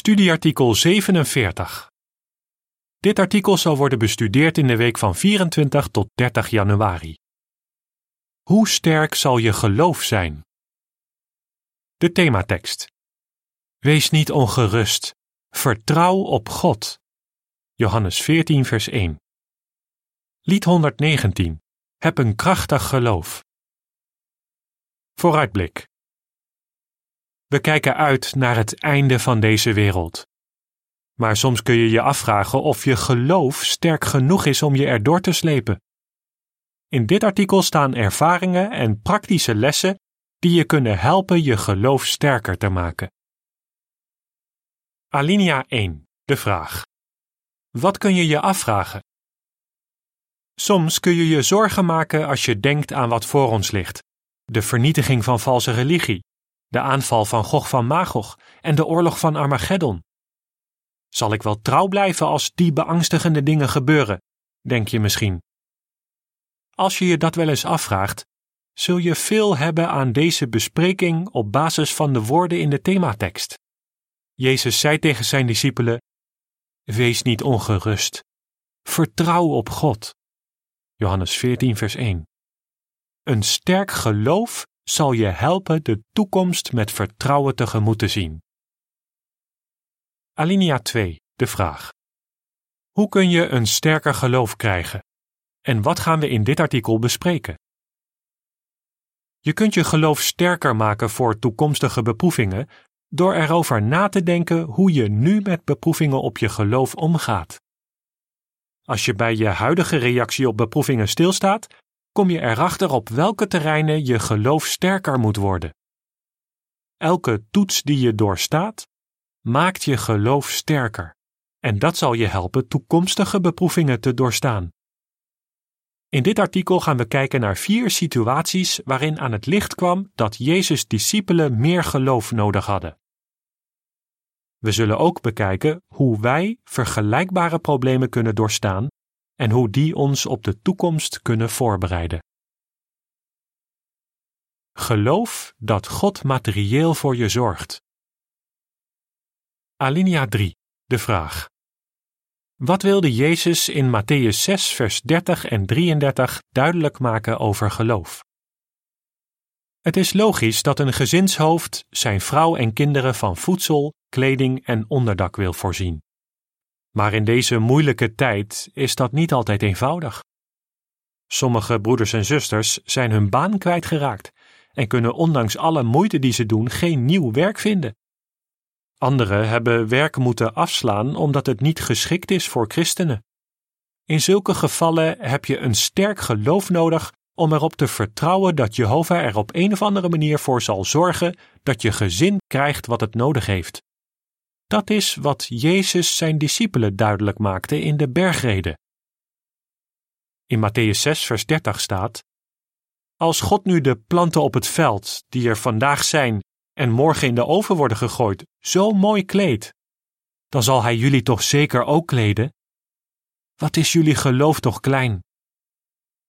Studieartikel 47. Dit artikel zal worden bestudeerd in de week van 24 tot 30 januari. Hoe sterk zal je geloof zijn? De thematekst. Wees niet ongerust. Vertrouw op God. Johannes 14, vers 1. Lied 119. Heb een krachtig geloof. Vooruitblik. We kijken uit naar het einde van deze wereld. Maar soms kun je je afvragen of je geloof sterk genoeg is om je erdoor te slepen. In dit artikel staan ervaringen en praktische lessen die je kunnen helpen je geloof sterker te maken. Alinea 1. De vraag. Wat kun je je afvragen? Soms kun je je zorgen maken als je denkt aan wat voor ons ligt: de vernietiging van valse religie, de aanval van Gog van Magog en de oorlog van Armageddon. Zal ik wel trouw blijven als die beangstigende dingen gebeuren, denk je misschien. Als je je dat wel eens afvraagt, zul je veel hebben aan deze bespreking op basis van de woorden in de thematekst. Jezus zei tegen zijn discipelen: Wees niet ongerust. Vertrouw op God. Johannes 14, vers 1. Een sterk geloof zal je helpen de toekomst met vertrouwen tegemoet te zien. Alinea 2. De vraag. Hoe kun je een sterker geloof krijgen? En wat gaan we in dit artikel bespreken? Je kunt je geloof sterker maken voor toekomstige beproevingen door erover na te denken hoe je nu met beproevingen op je geloof omgaat. Als je bij je huidige reactie op beproevingen stilstaat, kom je erachter op welke terreinen je geloof sterker moet worden. Elke toets die je doorstaat, maakt je geloof sterker, en dat zal je helpen toekomstige beproevingen te doorstaan. In dit artikel gaan we kijken naar vier situaties waarin aan het licht kwam dat Jezus' discipelen meer geloof nodig hadden. We zullen ook bekijken hoe wij vergelijkbare problemen kunnen doorstaan en hoe die ons op de toekomst kunnen voorbereiden. Geloof dat God materieel voor je zorgt. Alinea 3. De vraag. Wat wilde Jezus in Matthäus 6, vers 30 en 33 duidelijk maken over geloof? Het is logisch dat een gezinshoofd zijn vrouw en kinderen van voedsel, kleding en onderdak wil voorzien. Maar in deze moeilijke tijd is dat niet altijd eenvoudig. Sommige broeders en zusters zijn hun baan kwijtgeraakt en kunnen ondanks alle moeite die ze doen geen nieuw werk vinden. Anderen hebben werk moeten afslaan omdat het niet geschikt is voor christenen. In zulke gevallen heb je een sterk geloof nodig om erop te vertrouwen dat Jehovah er op een of andere manier voor zal zorgen dat je gezin krijgt wat het nodig heeft. Dat is wat Jezus zijn discipelen duidelijk maakte in de bergreden. In Matthäus 6, vers 30 staat: Als God nu de planten op het veld, die er vandaag zijn en morgen in de oven worden gegooid, zo mooi kleedt, dan zal Hij jullie toch zeker ook kleden? Wat is jullie geloof toch klein?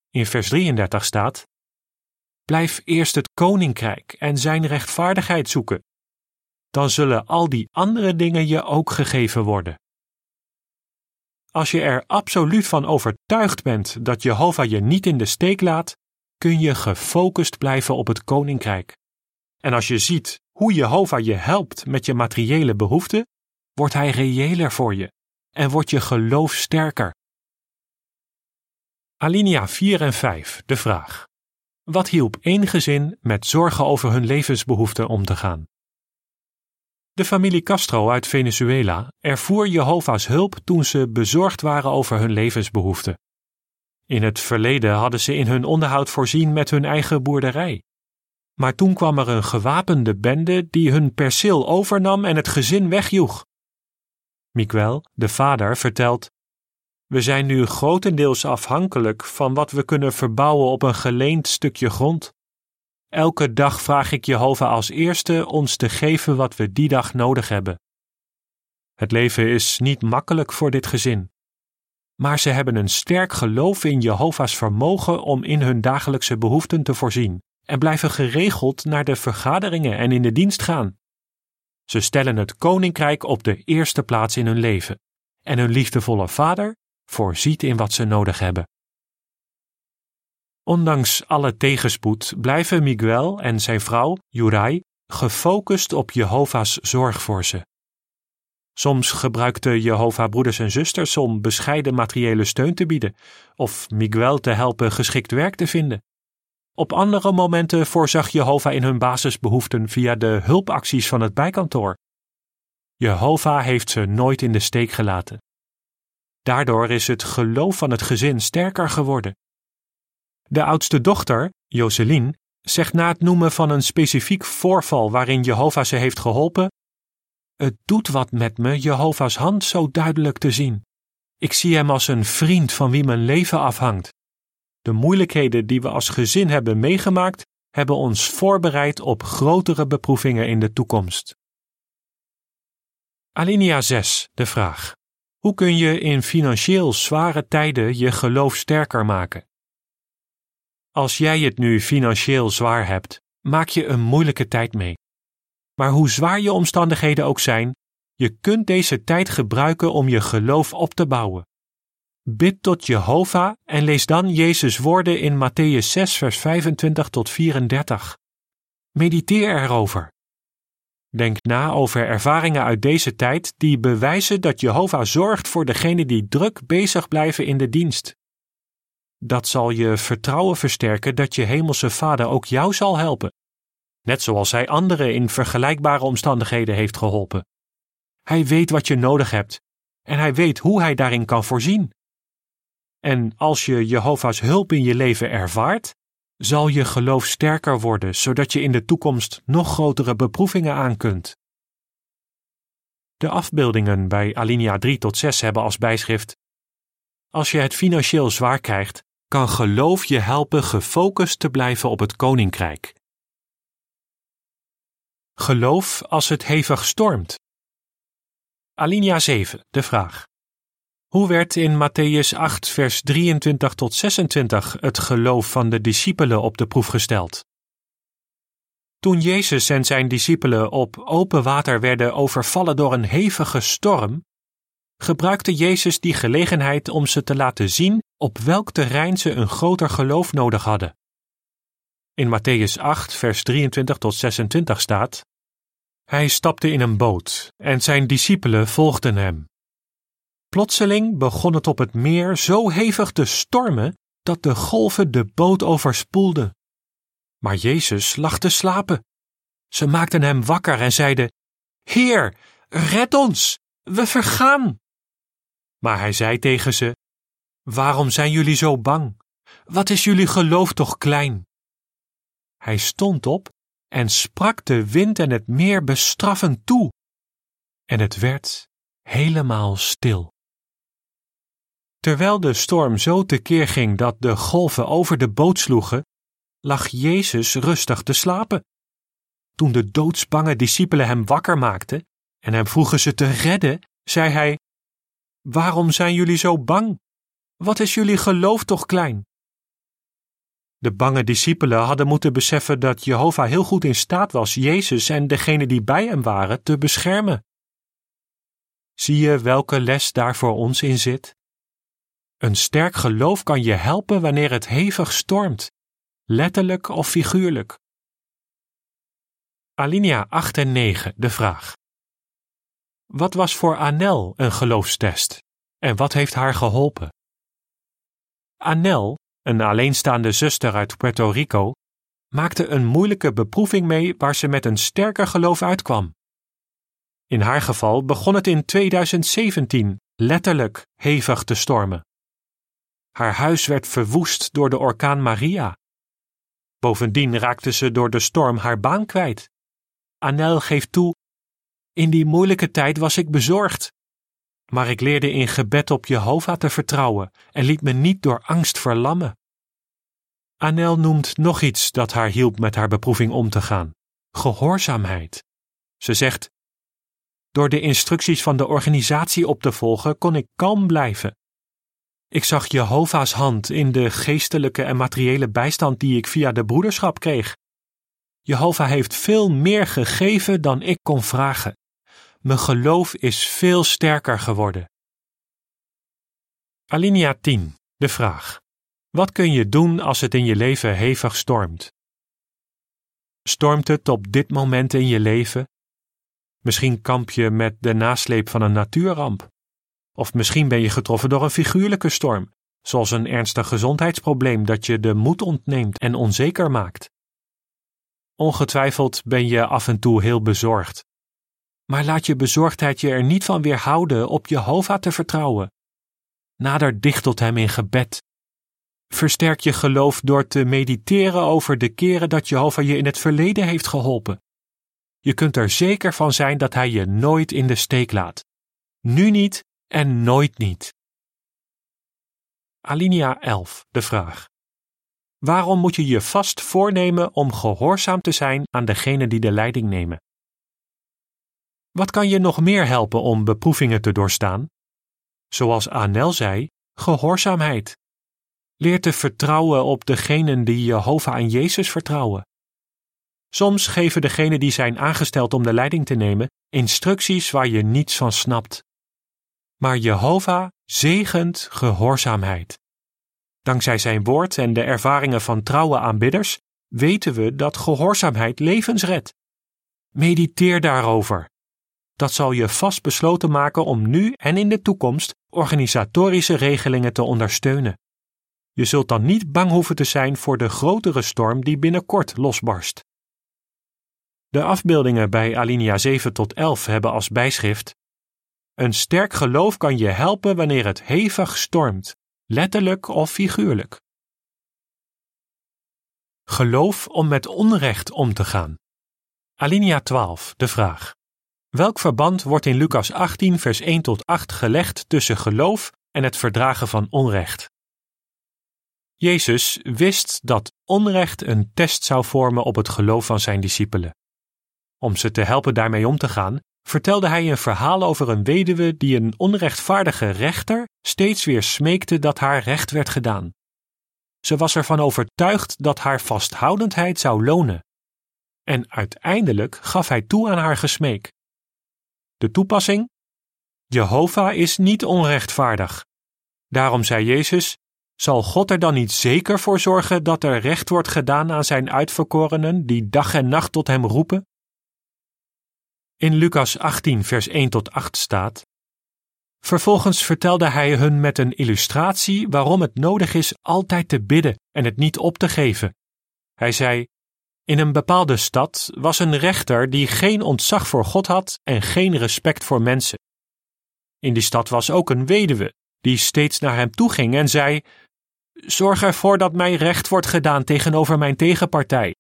In vers 33 staat: Blijf eerst het koninkrijk en zijn rechtvaardigheid zoeken dan zullen al die andere dingen je ook gegeven worden. Als je er absoluut van overtuigd bent dat Jehovah je niet in de steek laat, kun je gefocust blijven op het koninkrijk. En als je ziet hoe Jehovah je helpt met je materiële behoeften, wordt hij reëler voor je en wordt je geloof sterker. Alinea 4 en 5, de vraag. Wat hielp één gezin met zorgen over hun levensbehoeften om te gaan? De familie Castro uit Venezuela ervoer Jehovah's hulp toen ze bezorgd waren over hun levensbehoeften. In het verleden hadden ze in hun onderhoud voorzien met hun eigen boerderij. Maar toen kwam er een gewapende bende die hun perceel overnam en het gezin wegjoeg. Miguel, de vader, vertelt: We zijn nu grotendeels afhankelijk van wat we kunnen verbouwen op een geleend stukje grond. Elke dag vraag ik Jehovah als eerste ons te geven wat we die dag nodig hebben. Het leven is niet makkelijk voor dit gezin. Maar ze hebben een sterk geloof in Jehovah's vermogen om in hun dagelijkse behoeften te voorzien en blijven geregeld naar de vergaderingen en in de dienst gaan. Ze stellen het koninkrijk op de eerste plaats in hun leven en hun liefdevolle vader voorziet in wat ze nodig hebben. Ondanks alle tegenspoed blijven Miguel en zijn vrouw, Jurai, gefocust op Jehovah's zorg voor ze. Soms gebruikten Jehovah broeders en zusters om bescheiden materiële steun te bieden of Miguel te helpen geschikt werk te vinden. Op andere momenten voorzag Jehovah in hun basisbehoeften via de hulpacties van het bijkantoor. Jehovah heeft ze nooit in de steek gelaten. Daardoor is het geloof van het gezin sterker geworden. De oudste dochter, Jocelyn, zegt na het noemen van een specifiek voorval waarin Jehovah ze heeft geholpen: Het doet wat met me Jehovah's hand zo duidelijk te zien. Ik zie hem als een vriend van wie mijn leven afhangt. De moeilijkheden die we als gezin hebben meegemaakt, hebben ons voorbereid op grotere beproevingen in de toekomst. Alinea 6, de vraag. Hoe kun je in financieel zware tijden je geloof sterker maken? Als jij het nu financieel zwaar hebt, maak je een moeilijke tijd mee. Maar hoe zwaar je omstandigheden ook zijn, je kunt deze tijd gebruiken om je geloof op te bouwen. Bid tot Jehovah en lees dan Jezus' woorden in Matthäus 6, vers 25 tot 34. Mediteer erover. Denk na over ervaringen uit deze tijd die bewijzen dat Jehovah zorgt voor degenen die druk bezig blijven in de dienst. Dat zal je vertrouwen versterken dat je hemelse Vader ook jou zal helpen, net zoals hij anderen in vergelijkbare omstandigheden heeft geholpen. Hij weet wat je nodig hebt en hij weet hoe hij daarin kan voorzien. En als je Jehovah's hulp in je leven ervaart, zal je geloof sterker worden, zodat je in de toekomst nog grotere beproevingen aan kunt. De afbeeldingen bij alinea 3 tot 6 hebben als bijschrift: Als je het financieel zwaar krijgt, kan geloof je helpen gefocust te blijven op het koninkrijk. Geloof als het hevig stormt. Alinea 7, de vraag. Hoe werd in Matthäus 8, vers 23 tot 26 het geloof van de discipelen op de proef gesteld? Toen Jezus en zijn discipelen op open water werden overvallen door een hevige storm, gebruikte Jezus die gelegenheid om ze te laten zien op welk terrein ze een groter geloof nodig hadden. In Matthäus 8, vers 23 tot 26 staat: Hij stapte in een boot en zijn discipelen volgden hem. Plotseling begon het op het meer zo hevig te stormen dat de golven de boot overspoelden. Maar Jezus lag te slapen. Ze maakten hem wakker en zeiden: Heer, red ons, we vergaan. Maar hij zei tegen ze: Waarom zijn jullie zo bang? Wat is jullie geloof toch klein? Hij stond op en sprak de wind en het meer bestraffend toe. En het werd helemaal stil. Terwijl de storm zo tekeer ging dat de golven over de boot sloegen, lag Jezus rustig te slapen. Toen de doodsbange discipelen hem wakker maakten en hem vroegen ze te redden, zei hij: Waarom zijn jullie zo bang? Wat is jullie geloof toch klein? De bange discipelen hadden moeten beseffen dat Jehovah heel goed in staat was Jezus en degenen die bij hem waren te beschermen. Zie je welke les daar voor ons in zit? Een sterk geloof kan je helpen wanneer het hevig stormt, letterlijk of figuurlijk. Alinea 8 en 9, de vraag. Wat was voor Anel een geloofstest en wat heeft haar geholpen? Anel, een alleenstaande zuster uit Puerto Rico, maakte een moeilijke beproeving mee waar ze met een sterker geloof uitkwam. In haar geval begon het in 2017 letterlijk hevig te stormen. Haar huis werd verwoest door de orkaan Maria. Bovendien raakte ze door de storm haar baan kwijt. Anel geeft toe: In die moeilijke tijd was ik bezorgd. Maar ik leerde in gebed op Jehovah te vertrouwen en liet me niet door angst verlammen. Anel noemt nog iets dat haar hielp met haar beproeving om te gaan: gehoorzaamheid. Ze zegt: Door de instructies van de organisatie op te volgen kon ik kalm blijven ik zag Jehovah's hand in de geestelijke en materiële bijstand die ik via de broederschap kreeg. Jehovah heeft veel meer gegeven dan ik kon vragen. Mijn geloof is veel sterker geworden. Alinea 10. De vraag. Wat kun je doen als het in je leven hevig stormt? Stormt het op dit moment in je leven? Misschien kamp je met de nasleep van een natuurramp. Of misschien ben je getroffen door een figuurlijke storm, zoals een ernstig gezondheidsprobleem dat je de moed ontneemt en onzeker maakt. Ongetwijfeld ben je af en toe heel bezorgd. Maar laat je bezorgdheid je er niet van weerhouden op Jehovah te vertrouwen. Nader dicht tot hem in gebed. Versterk je geloof door te mediteren over de keren dat Jehovah je in het verleden heeft geholpen. Je kunt er zeker van zijn dat hij je nooit in de steek laat. Nu niet en nooit niet. Alinea 11, de vraag. Waarom moet je je vast voornemen om gehoorzaam te zijn aan degene die de leiding nemen? Wat kan je nog meer helpen om beproevingen te doorstaan? Zoals Anel zei, gehoorzaamheid. Leer te vertrouwen op degenen die Jehovah en Jezus vertrouwen. Soms geven degenen die zijn aangesteld om de leiding te nemen instructies waar je niets van snapt. Maar Jehovah zegent gehoorzaamheid. Dankzij zijn woord en de ervaringen van trouwe aanbidders weten we dat gehoorzaamheid levens redt. Mediteer daarover. Dat zal je vast besloten maken om nu en in de toekomst organisatorische regelingen te ondersteunen. Je zult dan niet bang hoeven te zijn voor de grotere storm die binnenkort losbarst. De afbeeldingen bij alinea 7 tot 11 hebben als bijschrift: Een sterk geloof kan je helpen wanneer het hevig stormt, letterlijk of figuurlijk. Geloof om met onrecht om te gaan. Alinea 12, de vraag. Welk verband wordt in Lucas 18, vers 1 tot 8 gelegd tussen geloof en het verdragen van onrecht? Jezus wist dat onrecht een test zou vormen op het geloof van zijn discipelen. Om ze te helpen daarmee om te gaan, vertelde hij een verhaal over een weduwe die een onrechtvaardige rechter steeds weer smeekte dat haar recht werd gedaan. Ze was ervan overtuigd dat haar vasthoudendheid zou lonen. En uiteindelijk gaf hij toe aan haar gesmeek. De toepassing? Jehovah is niet onrechtvaardig. Daarom zei Jezus: Zal God er dan niet zeker voor zorgen dat er recht wordt gedaan aan zijn uitverkorenen die dag en nacht tot hem roepen? In Lucas 18, vers 1 tot 8 staat: Vervolgens vertelde hij hun met een illustratie waarom het nodig is altijd te bidden en het niet op te geven. Hij zei: In een bepaalde stad was een rechter die geen ontzag voor God had en geen respect voor mensen. In die stad was ook een weduwe die steeds naar hem toe ging en zei: Zorg ervoor dat mij recht wordt gedaan tegenover mijn tegenpartij.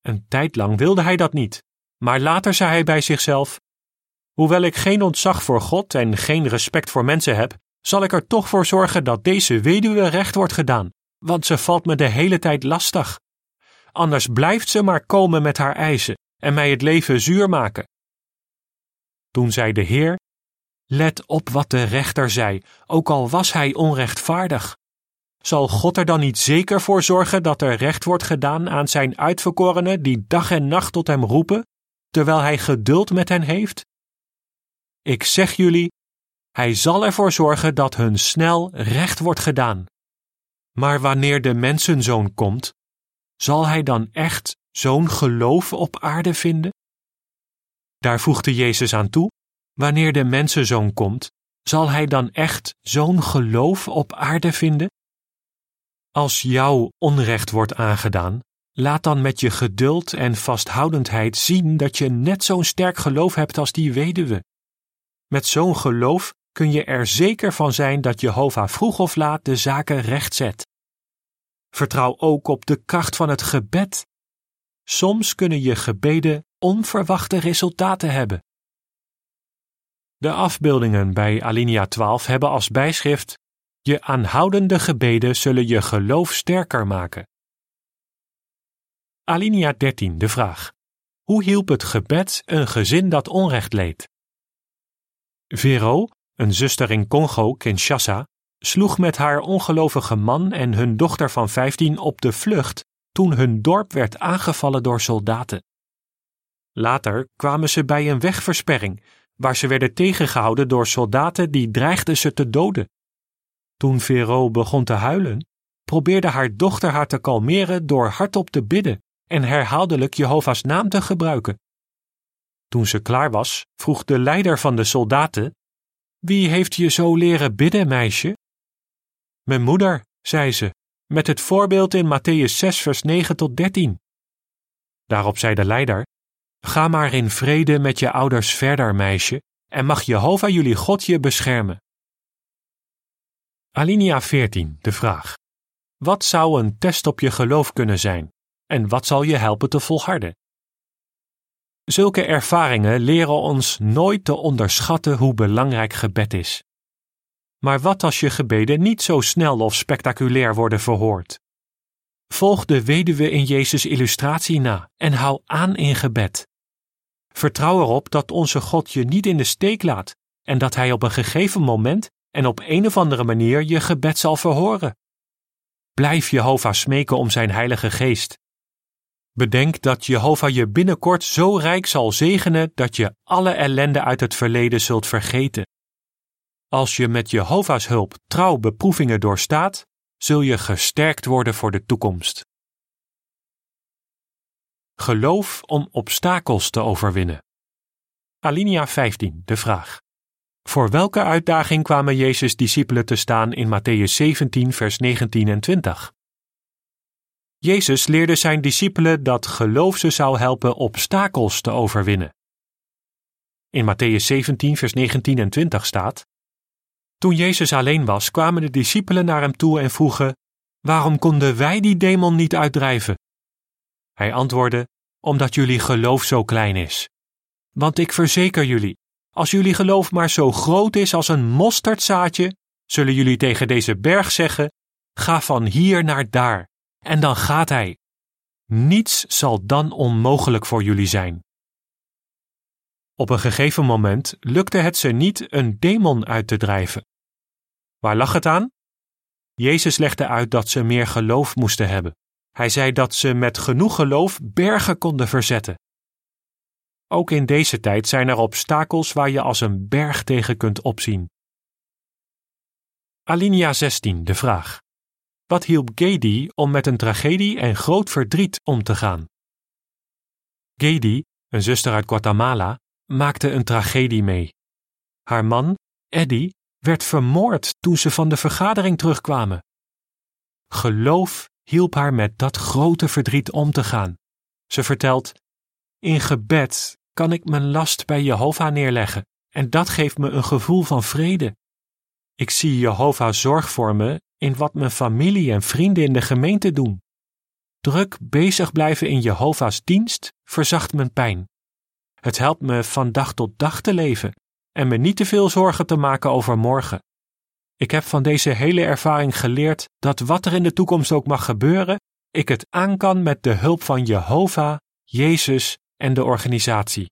Een tijd lang wilde hij dat niet maar later zei hij bij zichzelf: Hoewel ik geen ontzag voor God en geen respect voor mensen heb, zal ik er toch voor zorgen dat deze weduwe recht wordt gedaan, want ze valt me de hele tijd lastig. Anders blijft ze maar komen met haar eisen en mij het leven zuur maken. Toen zei de Heer: Let op wat de rechter zei, ook al was hij onrechtvaardig. Zal God er dan niet zeker voor zorgen dat er recht wordt gedaan aan zijn uitverkorenen die dag en nacht tot hem roepen? terwijl hij geduld met hen heeft? Ik zeg jullie, hij zal ervoor zorgen dat hun snel recht wordt gedaan. Maar wanneer de mensenzoon komt, zal hij dan echt zo'n geloof op aarde vinden? Daar voegde Jezus aan toe: Wanneer de mensenzoon komt, zal hij dan echt zo'n geloof op aarde vinden? Als jou onrecht wordt aangedaan, Laat dan met je geduld en vasthoudendheid zien dat je net zo'n sterk geloof hebt als die weduwe. Met zo'n geloof kun je er zeker van zijn dat Jehovah vroeg of laat de zaken rechtzet. Vertrouw ook op de kracht van het gebed. Soms kunnen je gebeden onverwachte resultaten hebben. De afbeeldingen bij Alinea 12 hebben als bijschrift: Je aanhoudende gebeden zullen je geloof sterker maken. Alinea 13, de vraag. Hoe hielp het gebed een gezin dat onrecht leed? Vero, een zuster in Congo, Kinshasa, sloeg met haar ongelovige man en hun dochter van 15 op de vlucht toen hun dorp werd aangevallen door soldaten. Later kwamen ze bij een wegversperring, waar ze werden tegengehouden door soldaten die dreigden ze te doden. Toen Vero begon te huilen, probeerde haar dochter haar te kalmeren door hardop te bidden en herhaaldelijk Jehovah's naam te gebruiken. Toen ze klaar was, vroeg de leider van de soldaten: Wie heeft je zo leren bidden, meisje? Mijn moeder, zei ze, met het voorbeeld in Matthäus 6, vers 9 tot 13. Daarop zei de leider: Ga maar in vrede met je ouders verder, meisje, en mag Jehovah jullie God je beschermen. Alinea 14, de vraag. Wat zou een test op je geloof kunnen zijn? En wat zal je helpen te volharden? Zulke ervaringen leren ons nooit te onderschatten hoe belangrijk gebed is. Maar wat als je gebeden niet zo snel of spectaculair worden verhoord? Volg de weduwe in Jezus' illustratie na en hou aan in gebed. Vertrouw erop dat onze God je niet in de steek laat en dat Hij op een gegeven moment en op een of andere manier je gebed zal verhoren. Blijf Jehovah smeken om zijn Heilige Geest. Bedenk dat Jehovah je binnenkort zo rijk zal zegenen dat je alle ellende uit het verleden zult vergeten. Als je met Jehovah's hulp trouw beproevingen doorstaat, zul je gesterkt worden voor de toekomst. Geloof om obstakels te overwinnen. Alinea 15, de vraag. Voor welke uitdaging kwamen Jezus' discipelen te staan in Matthäus 17, vers 19 en 20? Jezus leerde zijn discipelen dat geloof ze zou helpen obstakels te overwinnen. In Matthäus 17, vers 19 en 20 staat: Toen Jezus alleen was, kwamen de discipelen naar hem toe en vroegen: Waarom konden wij die demon niet uitdrijven? Hij antwoordde: Omdat jullie geloof zo klein is. Want ik verzeker jullie, als jullie geloof maar zo groot is als een mosterdzaadje, zullen jullie tegen deze berg zeggen: Ga van hier naar daar, en dan gaat hij. Niets zal dan onmogelijk voor jullie zijn. Op een gegeven moment lukte het ze niet een demon uit te drijven. Waar lag het aan? Jezus legde uit dat ze meer geloof moesten hebben. Hij zei dat ze met genoeg geloof bergen konden verzetten. Ook in deze tijd zijn er obstakels waar je als een berg tegen kunt opzien. Alinea 16, de vraag. Wat hielp Gedi om met een tragedie en groot verdriet om te gaan? Gedi, een zuster uit Guatemala, maakte een tragedie mee. Haar man, Eddie, werd vermoord toen ze van de vergadering terugkwamen. Geloof hielp haar met dat grote verdriet om te gaan. Ze vertelt: In gebed kan ik mijn last bij Jehovah neerleggen en dat geeft me een gevoel van vrede. Ik zie Jehovah zorg voor me in wat mijn familie en vrienden in de gemeente doen. Druk bezig blijven in Jehovah's dienst verzacht mijn pijn. Het helpt me van dag tot dag te leven en me niet te veel zorgen te maken over morgen. Ik heb van deze hele ervaring geleerd dat wat er in de toekomst ook mag gebeuren, ik het aan kan met de hulp van Jehovah, Jezus en de organisatie.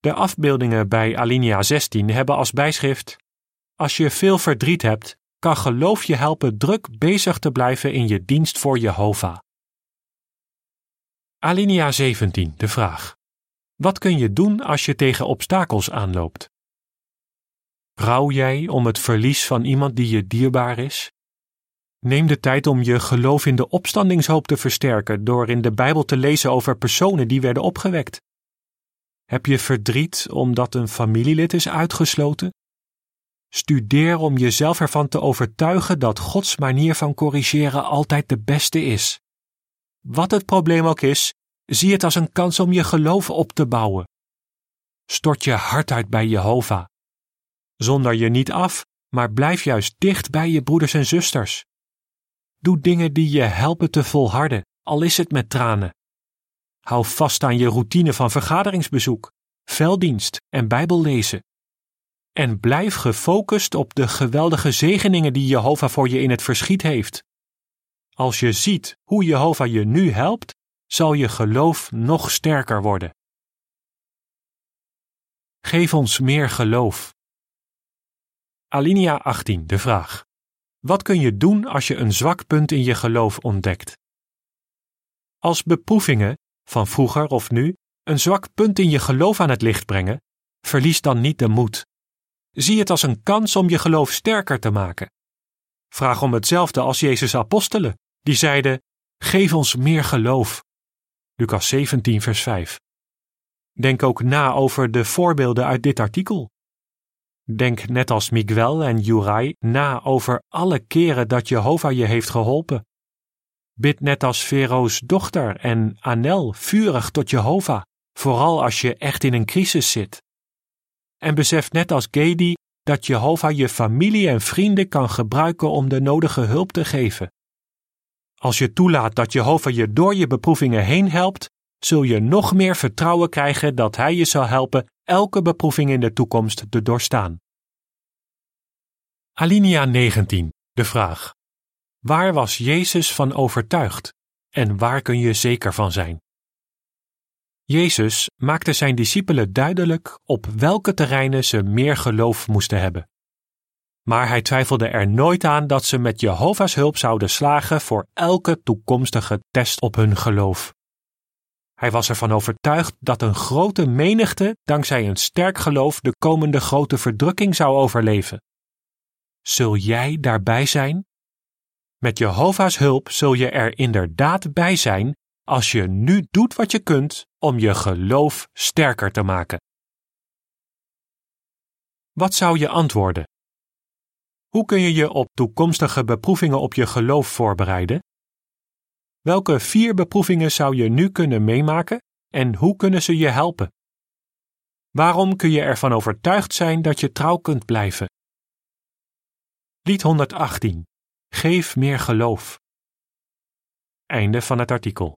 De afbeeldingen bij Alinea 16 hebben als bijschrift: Als je veel verdriet hebt, kan geloof je helpen druk bezig te blijven in je dienst voor Jehovah. Alinea 17, de vraag. Wat kun je doen als je tegen obstakels aanloopt? Rouw jij om het verlies van iemand die je dierbaar is? Neem de tijd om je geloof in de opstandingshoop te versterken door in de Bijbel te lezen over personen die werden opgewekt. Heb je verdriet omdat een familielid is uitgesloten? Studeer om jezelf ervan te overtuigen dat Gods manier van corrigeren altijd de beste is. Wat het probleem ook is, zie het als een kans om je geloof op te bouwen. Stort je hart uit bij Jehovah. Zonder je niet af, maar blijf juist dicht bij je broeders en zusters. Doe dingen die je helpen te volharden, al is het met tranen. Hou vast aan je routine van vergaderingsbezoek, velddienst en bijbellezen. En blijf gefocust op de geweldige zegeningen die Jehovah voor je in het verschiet heeft. Als je ziet hoe Jehovah je nu helpt, zal je geloof nog sterker worden. Geef ons meer geloof. Alinea 18, de vraag. Wat kun je doen als je een zwak punt in je geloof ontdekt? Als beproevingen, van vroeger of nu, een zwak punt in je geloof aan het licht brengen, verlies dan niet de moed. Zie het als een kans om je geloof sterker te maken. Vraag om hetzelfde als Jezus' apostelen, die zeiden: Geef ons meer geloof. Lucas 17, vers 5. Denk ook na over de voorbeelden uit dit artikel. Denk net als Miguel en Jurai na over alle keren dat Jehovah je heeft geholpen. Bid net als Vero's dochter en Anel vurig tot Jehovah, vooral als je echt in een crisis zit. En besef net als Gedi dat Jehovah je familie en vrienden kan gebruiken om de nodige hulp te geven. Als je toelaat dat Jehovah je door je beproevingen heen helpt, zul je nog meer vertrouwen krijgen dat Hij je zal helpen elke beproeving in de toekomst te doorstaan. Alinea 19. De vraag. Waar was Jezus van overtuigd en waar kun je zeker van zijn? Jezus maakte zijn discipelen duidelijk op welke terreinen ze meer geloof moesten hebben. Maar hij twijfelde er nooit aan dat ze met Jehovah's hulp zouden slagen voor elke toekomstige test op hun geloof. Hij was ervan overtuigd dat een grote menigte dankzij een sterk geloof de komende grote verdrukking zou overleven. Zul jij daarbij zijn? Met Jehovah's hulp zul je er inderdaad bij zijn als je nu doet wat je kunt om je geloof sterker te maken. Wat zou je antwoorden? Hoe kun je je op toekomstige beproevingen op je geloof voorbereiden? Welke vier beproevingen zou je nu kunnen meemaken en hoe kunnen ze je helpen? Waarom kun je ervan overtuigd zijn dat je trouw kunt blijven? Lied 118. Geef meer geloof. Einde van het artikel.